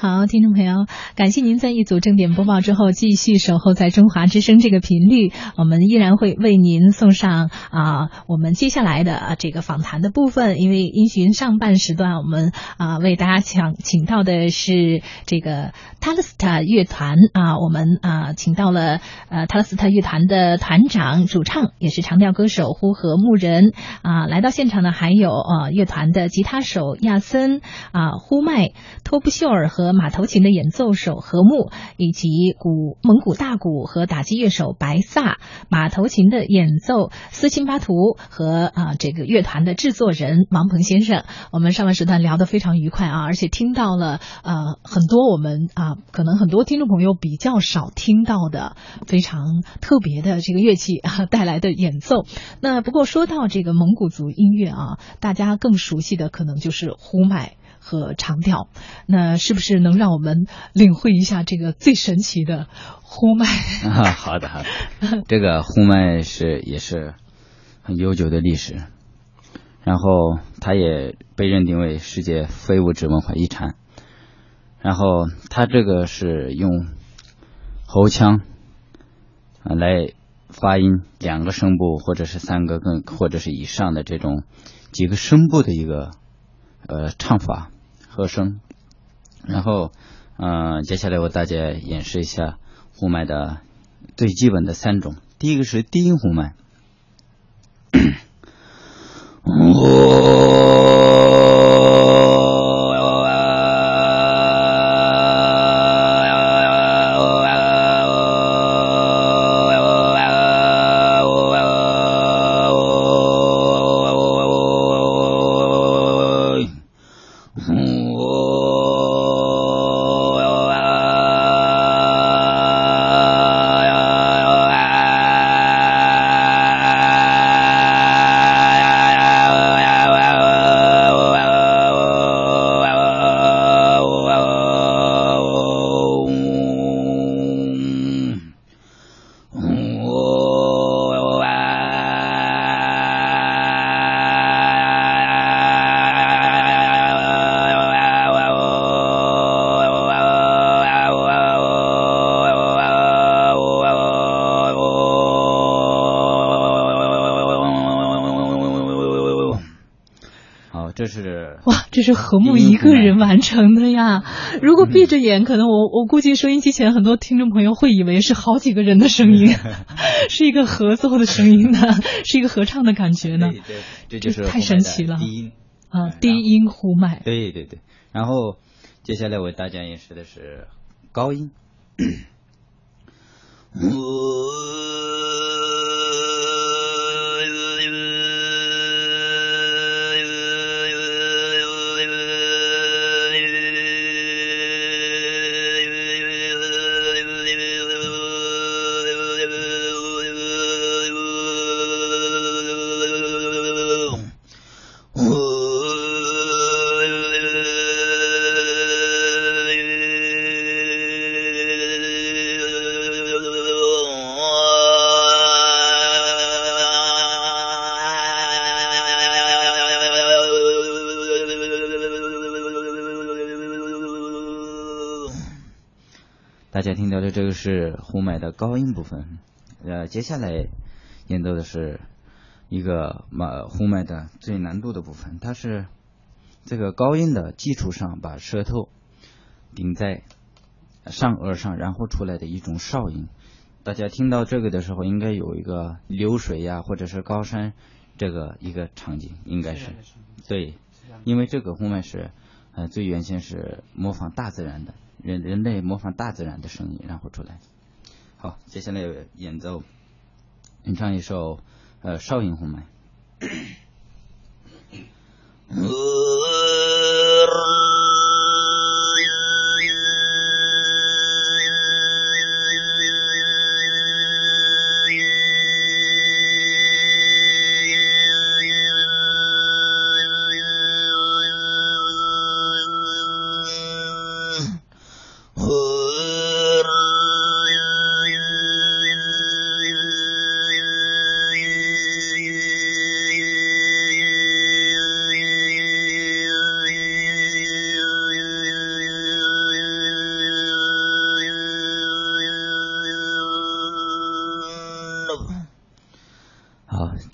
好，听众朋友，感谢您在一组正点播报之后继续守候在中华之声这个频率，我们依然会为您送上啊我们接下来的啊这个访谈的部分。因为因循上半时段，我们啊为大家请请到的是这个塔勒斯塔乐团啊，我们啊请到了呃塔勒斯塔乐团的团长、主唱，也是长调歌手呼和木人啊，来到现场的，还有呃乐团的吉他手亚森啊呼麦托布秀尔和。马头琴的演奏手何木，以及古蒙古大鼓和打击乐手白萨，马头琴的演奏斯钦巴图和啊这个乐团的制作人王鹏先生，我们上半时段聊得非常愉快啊，而且听到了呃很多我们啊可能很多听众朋友比较少听到的非常特别的这个乐器啊 带来的演奏。那不过说到这个蒙古族音乐啊，大家更熟悉的可能就是呼麦。和长调，那是不是能让我们领会一下这个最神奇的呼麦？啊，好的好的，这个呼麦是也是很悠久的历史，然后它也被认定为世界非物质文化遗产，然后它这个是用喉腔来发音两个声部或者是三个更或者是以上的这种几个声部的一个呃唱法。和声，然后，嗯，接下来我大家演示一下呼麦的最基本的三种。第一个是低音呼麦。何木一个人完成的呀？如果闭着眼，可能我我估计收音机前很多听众朋友会以为是好几个人的声音，是一个合奏的声音呢，是一个合唱的感觉呢。这就是太神奇了。低音啊，低音呼麦。对对对。然后接下来为大家演示的是高音。大家听到的这个是呼麦的高音部分，呃，接下来演奏的是一个马呼麦的最难度的部分，它是这个高音的基础上把舌头顶在上颚上，然后出来的一种哨音。大家听到这个的时候，应该有一个流水呀，或者是高山这个一个场景，应该是对，因为这个呼麦是呃最原先是模仿大自然的。人人类模仿大自然的声音，然后出来。好，接下来演奏，演唱一首呃哨音红麦。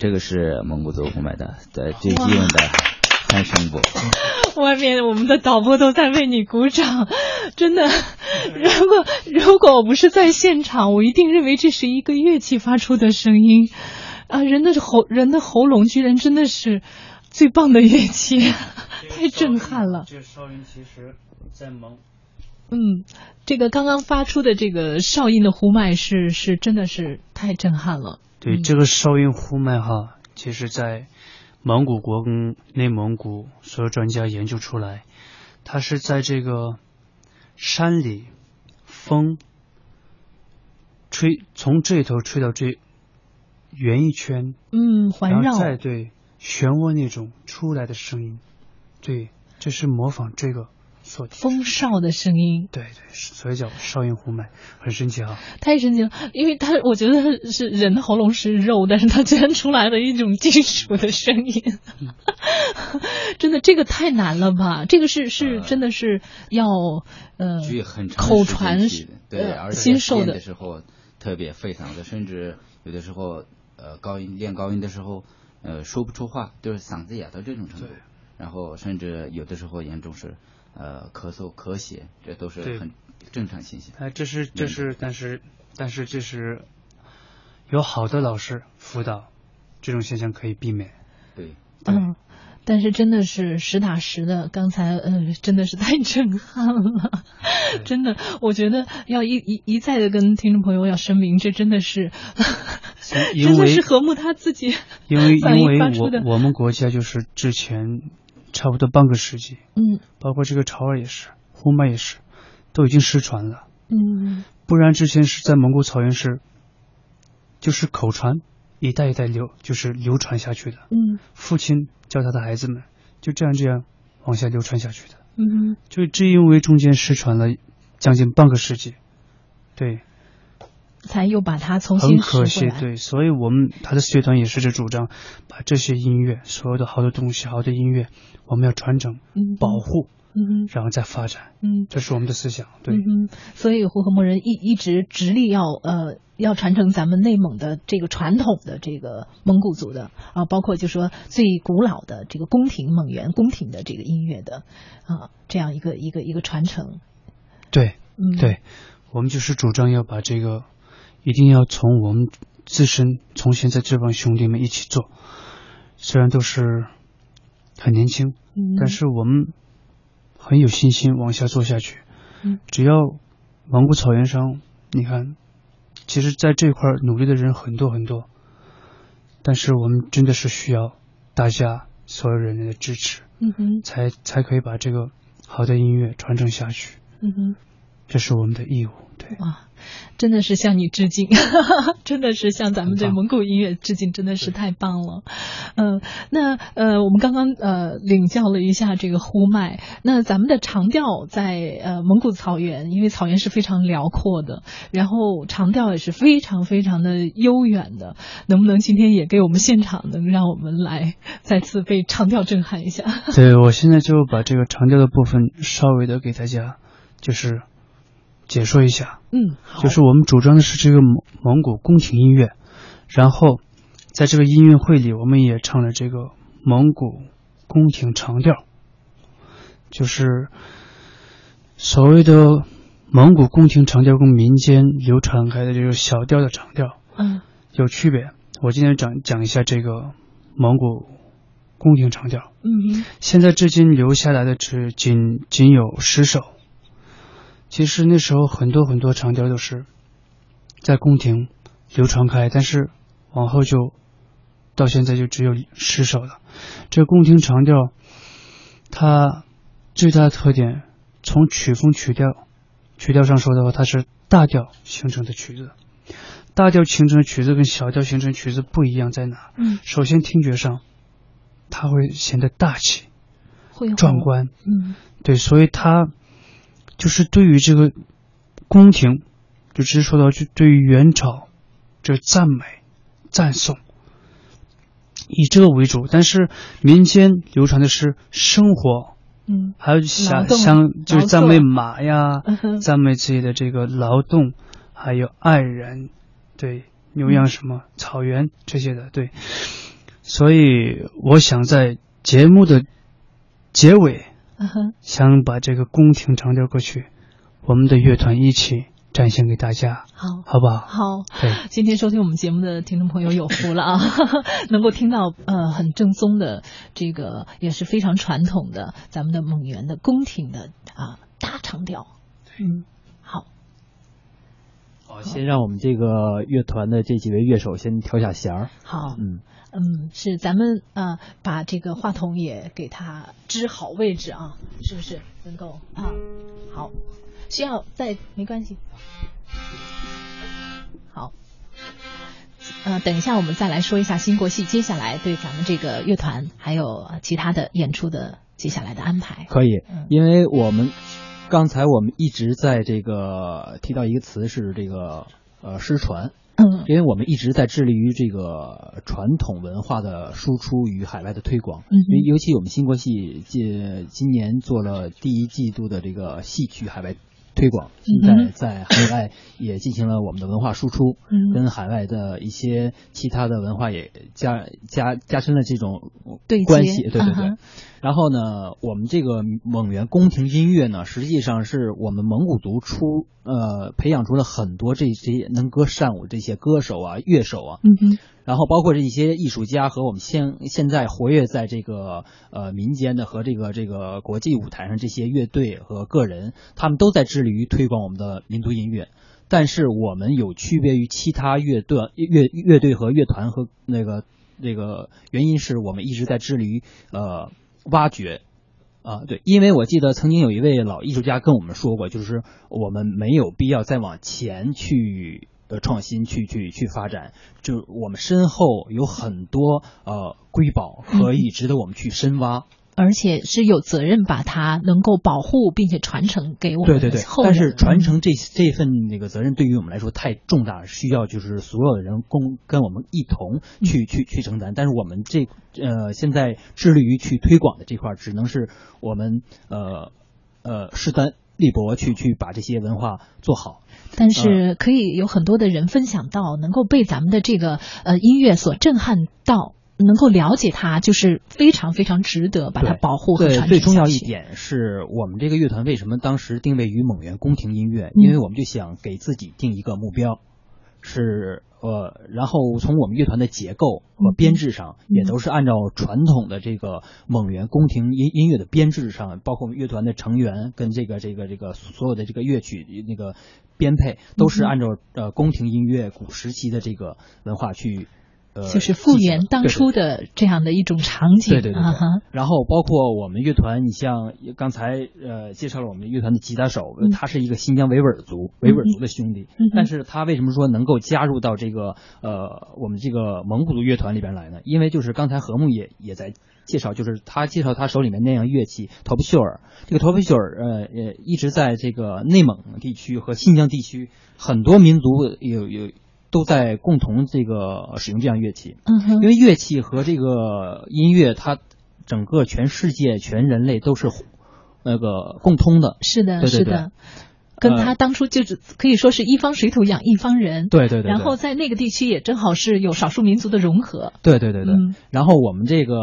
这个是蒙古族呼麦的的最基本的汉声部。外面我们的导播都在为你鼓掌，真的。如果如果我不是在现场，我一定认为这是一个乐器发出的声音啊！人的喉人的喉咙居然真的是最棒的乐器，太震撼了。这哨音其实，在蒙。嗯，这个刚刚发出的这个哨音的呼麦是是真的是太震撼了。对，这个哨音呼麦哈，其实在。蒙古国跟内蒙古所有专家研究出来，它是在这个山里，风吹从这头吹到这圆一圈，嗯，环绕，再对漩涡那种出来的声音，对，这是模仿这个。风哨的声音，对对，所以叫哨音呼麦，很神奇啊！太神奇了，因为他，我觉得是人的喉咙是肉，但是他居然出来了一种金属的声音，真的，这个太难了吧？这个是是真的是要呃口传对，而且练的时候特别费嗓子，甚至有的时候呃高音练高音的时候呃说不出话，就是嗓子哑到这种程度，然后甚至有的时候严重是。呃，咳嗽、咳血，这都是很正常现象。哎，这是这是，但是但是这是有好的老师辅导，这种现象可以避免。对，嗯，但是真的是实打实的，刚才呃，真的是太震撼了，真的，我觉得要一一一再的跟听众朋友要声明，这真的是，真的是和睦他自己因为 因为我我们国家就是之前。差不多半个世纪，嗯，包括这个潮儿也是，呼麦也是，都已经失传了，嗯，不然之前是在蒙古草原是，就是口传，一代一代流，就是流传下去的，嗯，父亲教他的孩子们，就这样这样往下流传下去的，嗯，就正因为中间失传了将近半个世纪，对。才又把它重新很可惜，对，所以我们他的乐团也是这主张，把这些音乐，所有的好的东西，好的音乐，我们要传承、保护，嗯，然后再发展，嗯，这是我们的思想，对，嗯，所以呼和默人一一直直立要呃要传承咱们内蒙的这个传统的这个蒙古族的啊，包括就说最古老的这个宫廷蒙元宫廷的这个音乐的啊这样一个一个一个传承，对，嗯，对，我们就是主张要把这个。一定要从我们自身，从现在这帮兄弟们一起做。虽然都是很年轻，但是我们很有信心往下做下去。只要蒙古草原上，你看，其实在这块努力的人很多很多，但是我们真的是需要大家所有人的支持，才才可以把这个好的音乐传承下去。这是我们的义务。对。真的是向你致敬，真的是向咱们对蒙古音乐致敬，真的是太棒了。嗯，那呃，我们刚刚呃领教了一下这个呼麦，那咱们的长调在呃蒙古草原，因为草原是非常辽阔的，然后长调也是非常非常的悠远的。能不能今天也给我们现场能让我们来再次被长调震撼一下？对，我现在就把这个长调的部分稍微的给大家，就是。解说一下，嗯，就是我们主张的是这个蒙蒙古宫廷音乐，然后在这个音乐会里，我们也唱了这个蒙古宫廷长调，就是所谓的蒙古宫廷长调跟民间流传开的这个小调的长调，嗯，有区别。我今天讲讲一下这个蒙古宫廷长调，嗯，现在至今留下来的只仅仅有十首。其实那时候很多很多长调都是在宫廷流传开，但是往后就到现在就只有十首了。这个宫廷长调，它最大的特点，从曲风曲调曲调上说的话，它是大调形成的曲子。大调形成的曲子跟小调形成曲子不一样在哪？嗯，首先听觉上，它会显得大气、壮观。嗯，对，所以它。就是对于这个宫廷，就直接说到，就对于元朝这赞美、赞颂，以这个为主。但是民间流传的是生活，嗯，还有像像就是赞美马呀，赞美自己的这个劳动，还有爱人，对牛羊什么草原这些的，对。所以我想在节目的结尾，嗯哼，想把这个宫廷长调歌曲，我们的乐团一起展现给大家，好。好不好？好，对，今天收听我们节目的听众朋友有福了啊，能够听到呃很正宗的这个也是非常传统的咱们的蒙元的宫廷的啊大长调。嗯，好，好，先让我们这个乐团的这几位乐手先调下弦儿。好，嗯，嗯，是咱们呃把这个话筒也给它支好位置啊，是不是能够啊？好，需要再没关系。好，呃，等一下我们再来说一下新国戏接下来对咱们这个乐团还有呃其他的演出的接下来的安排。可以嗯，因为我们刚才我们一直在这个提到一个词是这个呃失传，嗯因为我们一直在致力于这个传统文化的输出与海外的推广。嗯因为尤其我们新国戏今今年做了第一季度的这个戏曲海外推广，现在在海外也进行了我们的文化输出，嗯跟海外的一些其他的文化也加加加深了这种关系。对对对。嗯然后呢，我们这个蒙元宫廷音乐呢，实际上是我们蒙古族出呃培养出了很多这些能歌善舞这些歌手啊、乐手啊，嗯哼然后包括这一些艺术家和我们现现在活跃在这个呃民间的和这个这个国际舞台上这些乐队和个人，他们都在致力于推广我们的民族音乐。但是我们有区别于其他乐队乐乐队和乐团和那个那个原因是我们一直在致力于呃挖掘啊，对，因为我记得曾经有一位老艺术家跟我们说过，就是我们没有必要再往前去呃创新，去去去发展，就我们身后有很多呃瑰宝可以值得我们去深挖。而且是有责任把它能够保护并且传承给我们对对对。但是传承这这份那个责任对于我们来说太重大了，需要就是所有的人共跟我们一同去、去去承担。但是我们这呃现在致力于去推广的这块，只能是我们呃呃势单力博去去把这些文化做好。但是可以有很多的人分享到，能够被咱们的这个呃音乐所震撼到，能够了解它，就是非常非常值得把它保护和对，传承最重要。一点是我们这个乐团为什么当时定位于蒙元宫廷音乐？嗯因为我们就想给自己定一个目标，是呃，然后从我们乐团的结构和编制上，嗯也都是按照传统的这个蒙元宫廷音音乐的编制上，包括我们乐团的成员跟这个这个这个所有的这个乐曲那个编配，都是按照呃宫廷音乐古时期的这个文化去。呃，就是复原当初的这样的一种场景，对对对对。啊，然后包括我们乐团，你像刚才呃介绍了我们乐团的吉他手，嗯。他是一个新疆维吾尔族维吾尔族的兄弟，嗯但是他为什么说能够加入到这个呃我们这个蒙古族乐团里边来呢？因为就是刚才何木也也在介绍，就是他介绍他手里面那样乐器头皮秀尔，这个头皮秀尔呃呃一直在这个内蒙地区和新疆地区很多民族有有都在共同这个使用这样乐器。嗯，因为乐器和这个音乐，它整个全世界、全人类都是那个共通的。是的，对对对是的。跟他当初就是可以说是一方水土养一方人，对对对对。然后在那个地区也正好是有少数民族的融合，对对对对。嗯。然后我们这个，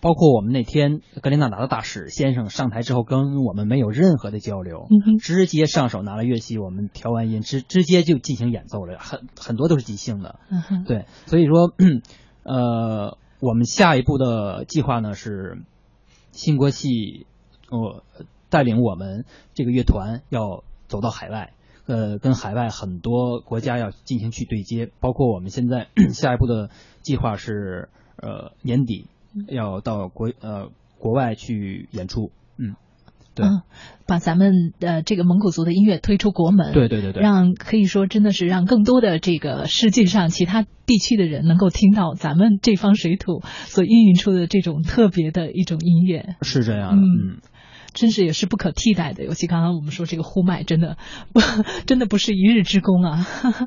包括我们那天格林纳达的大使先生上台之后，跟我们没有任何的交流，嗯直接上手拿了乐器，我们调完音，直直接就进行演奏了，很很多都是即兴的。嗯，对，所以说，呃，我们下一步的计划呢是新国戏，呃，带领我们这个乐团要走到海外，呃，跟海外很多国家要进行去对接，包括我们现在 下一步的计划是，呃，年底要到国呃国外去演出，嗯，对，嗯，把咱们的这个蒙古族的音乐推出国门，对对对对，让可以说真的是让更多的这个世界上其他地区的人能够听到咱们这方水土所孕育出的这种特别的一种音乐，是这样的，嗯。嗯真是也是不可替代的。尤其刚刚我们说这个呼麦，真的不真的不是一日之功啊。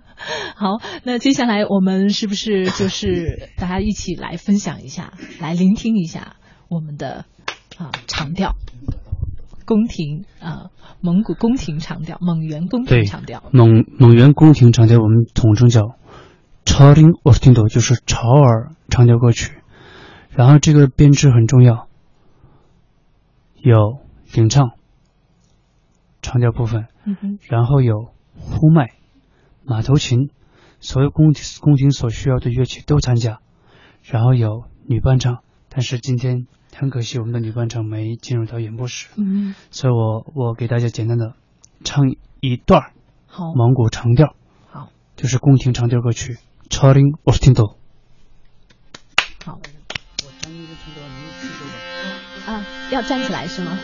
好，那接下来我们是不是就是大家一起来分享一下，来聆听一下我们的啊长调。宫廷啊，蒙古宫廷长调，蒙元宫廷长调，蒙蒙元宫廷长调我们统称叫朝林 o 斯汀斗，就是朝耳长调歌曲。然后这个编制很重要，有领唱、长调部分，嗯，然后有呼麦、马头琴，所有宫廷宫廷所需要的乐器都参加，然后有女伴唱，但是今天很可惜我们的女伴唱没进入到演播室，嗯，所以我我给大家简单的唱一段蒙古长调，好，就是宫廷长调歌曲《超林奥斯汀多》。好我唱一个长调，您记住吧。啊，要站起来是吗？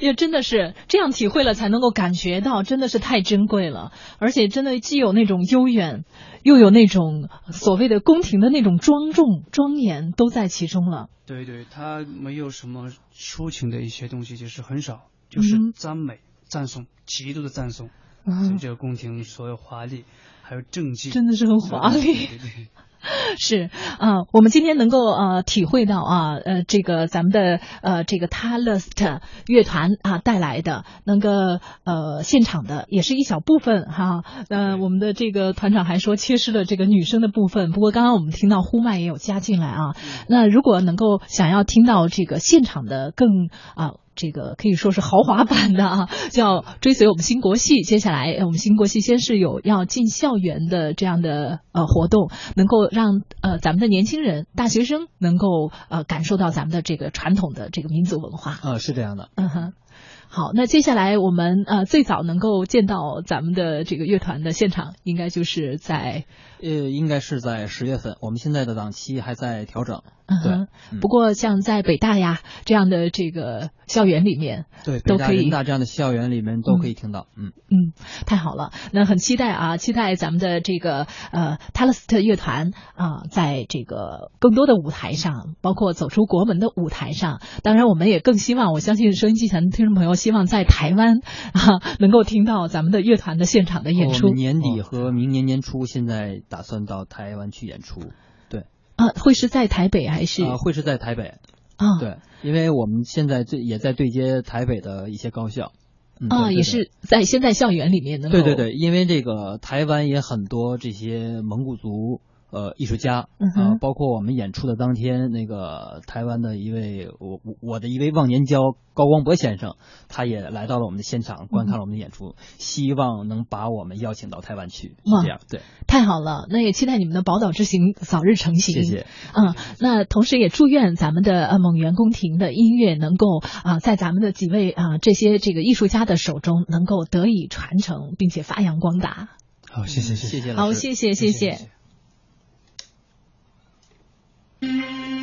也真的是这样体会了，才能够感觉到，真的是太珍贵了。而且真的既有那种悠远，又有那种所谓的宫廷的那种庄重庄严，都在其中了。对对，它没有什么抒情的一些东西，就是很少，就是嗯赞美、赞颂，极度的赞颂。所以嗯，这个宫廷所有华丽，还有政绩，真的是很华丽。对对对 是啊、我们今天能够呃体会到啊呃这个咱们的呃这个 Talust 乐团啊带来的那个呃现场的也是一小部分哈。呃，我们的这个团长还说缺失了这个女生的部分，不过刚刚我们听到呼麦也有加进来啊。那如果能够想要听到这个现场的更啊。这个可以说是豪华版的啊，叫追随我们新国戏。接下来，呃我们新国戏先是有要进校园的这样的呃活动，能够让呃咱们的年轻人、大学生能够呃感受到咱们的这个传统的这个民族文化。呃，是这样的。嗯哼。好，那接下来我们呃最早能够见到咱们的这个乐团的现场，应该就是在呃，应该是在十月份，我们现在的档期还在调整。对嗯不过像在北大呀这样的这个校园里面，对，都可以人大这样的校园里面都可以听到。嗯，嗯，太好了，那很期待啊，期待咱们的这个呃泰勒斯特乐团啊、在这个更多的舞台上，包括走出国门的舞台上。当然，我们也更希望，我相信收音机前的听众朋友希望在台湾啊能够听到咱们的乐团的现场的演出我们年底和明年年初现在打算到台湾去演出。对，啊，会是在台北还是啊、会是在台北。啊？对，因为我们现在对也在对接台北的一些高校。嗯、啊，也。是在先在校园里面能对对对，因为这个台湾也很多这些蒙古族呃艺术家，嗯包括我们演出的当天，那个台湾的一位我我我的一位忘年交高光博先生，他也来到了我们的现场观看了我们的演出，希望能把我们邀请到台湾去，是这样，对，太好了，那也期待你们的宝岛之行早日成行。谢谢。嗯，那同时也祝愿咱们的呃蒙元宫廷的音乐能够啊、在咱们的几位啊、这些这个艺术家的手中能够得以传承，并且发扬光大。好，谢谢谢谢好，谢谢谢。谢 Thank you.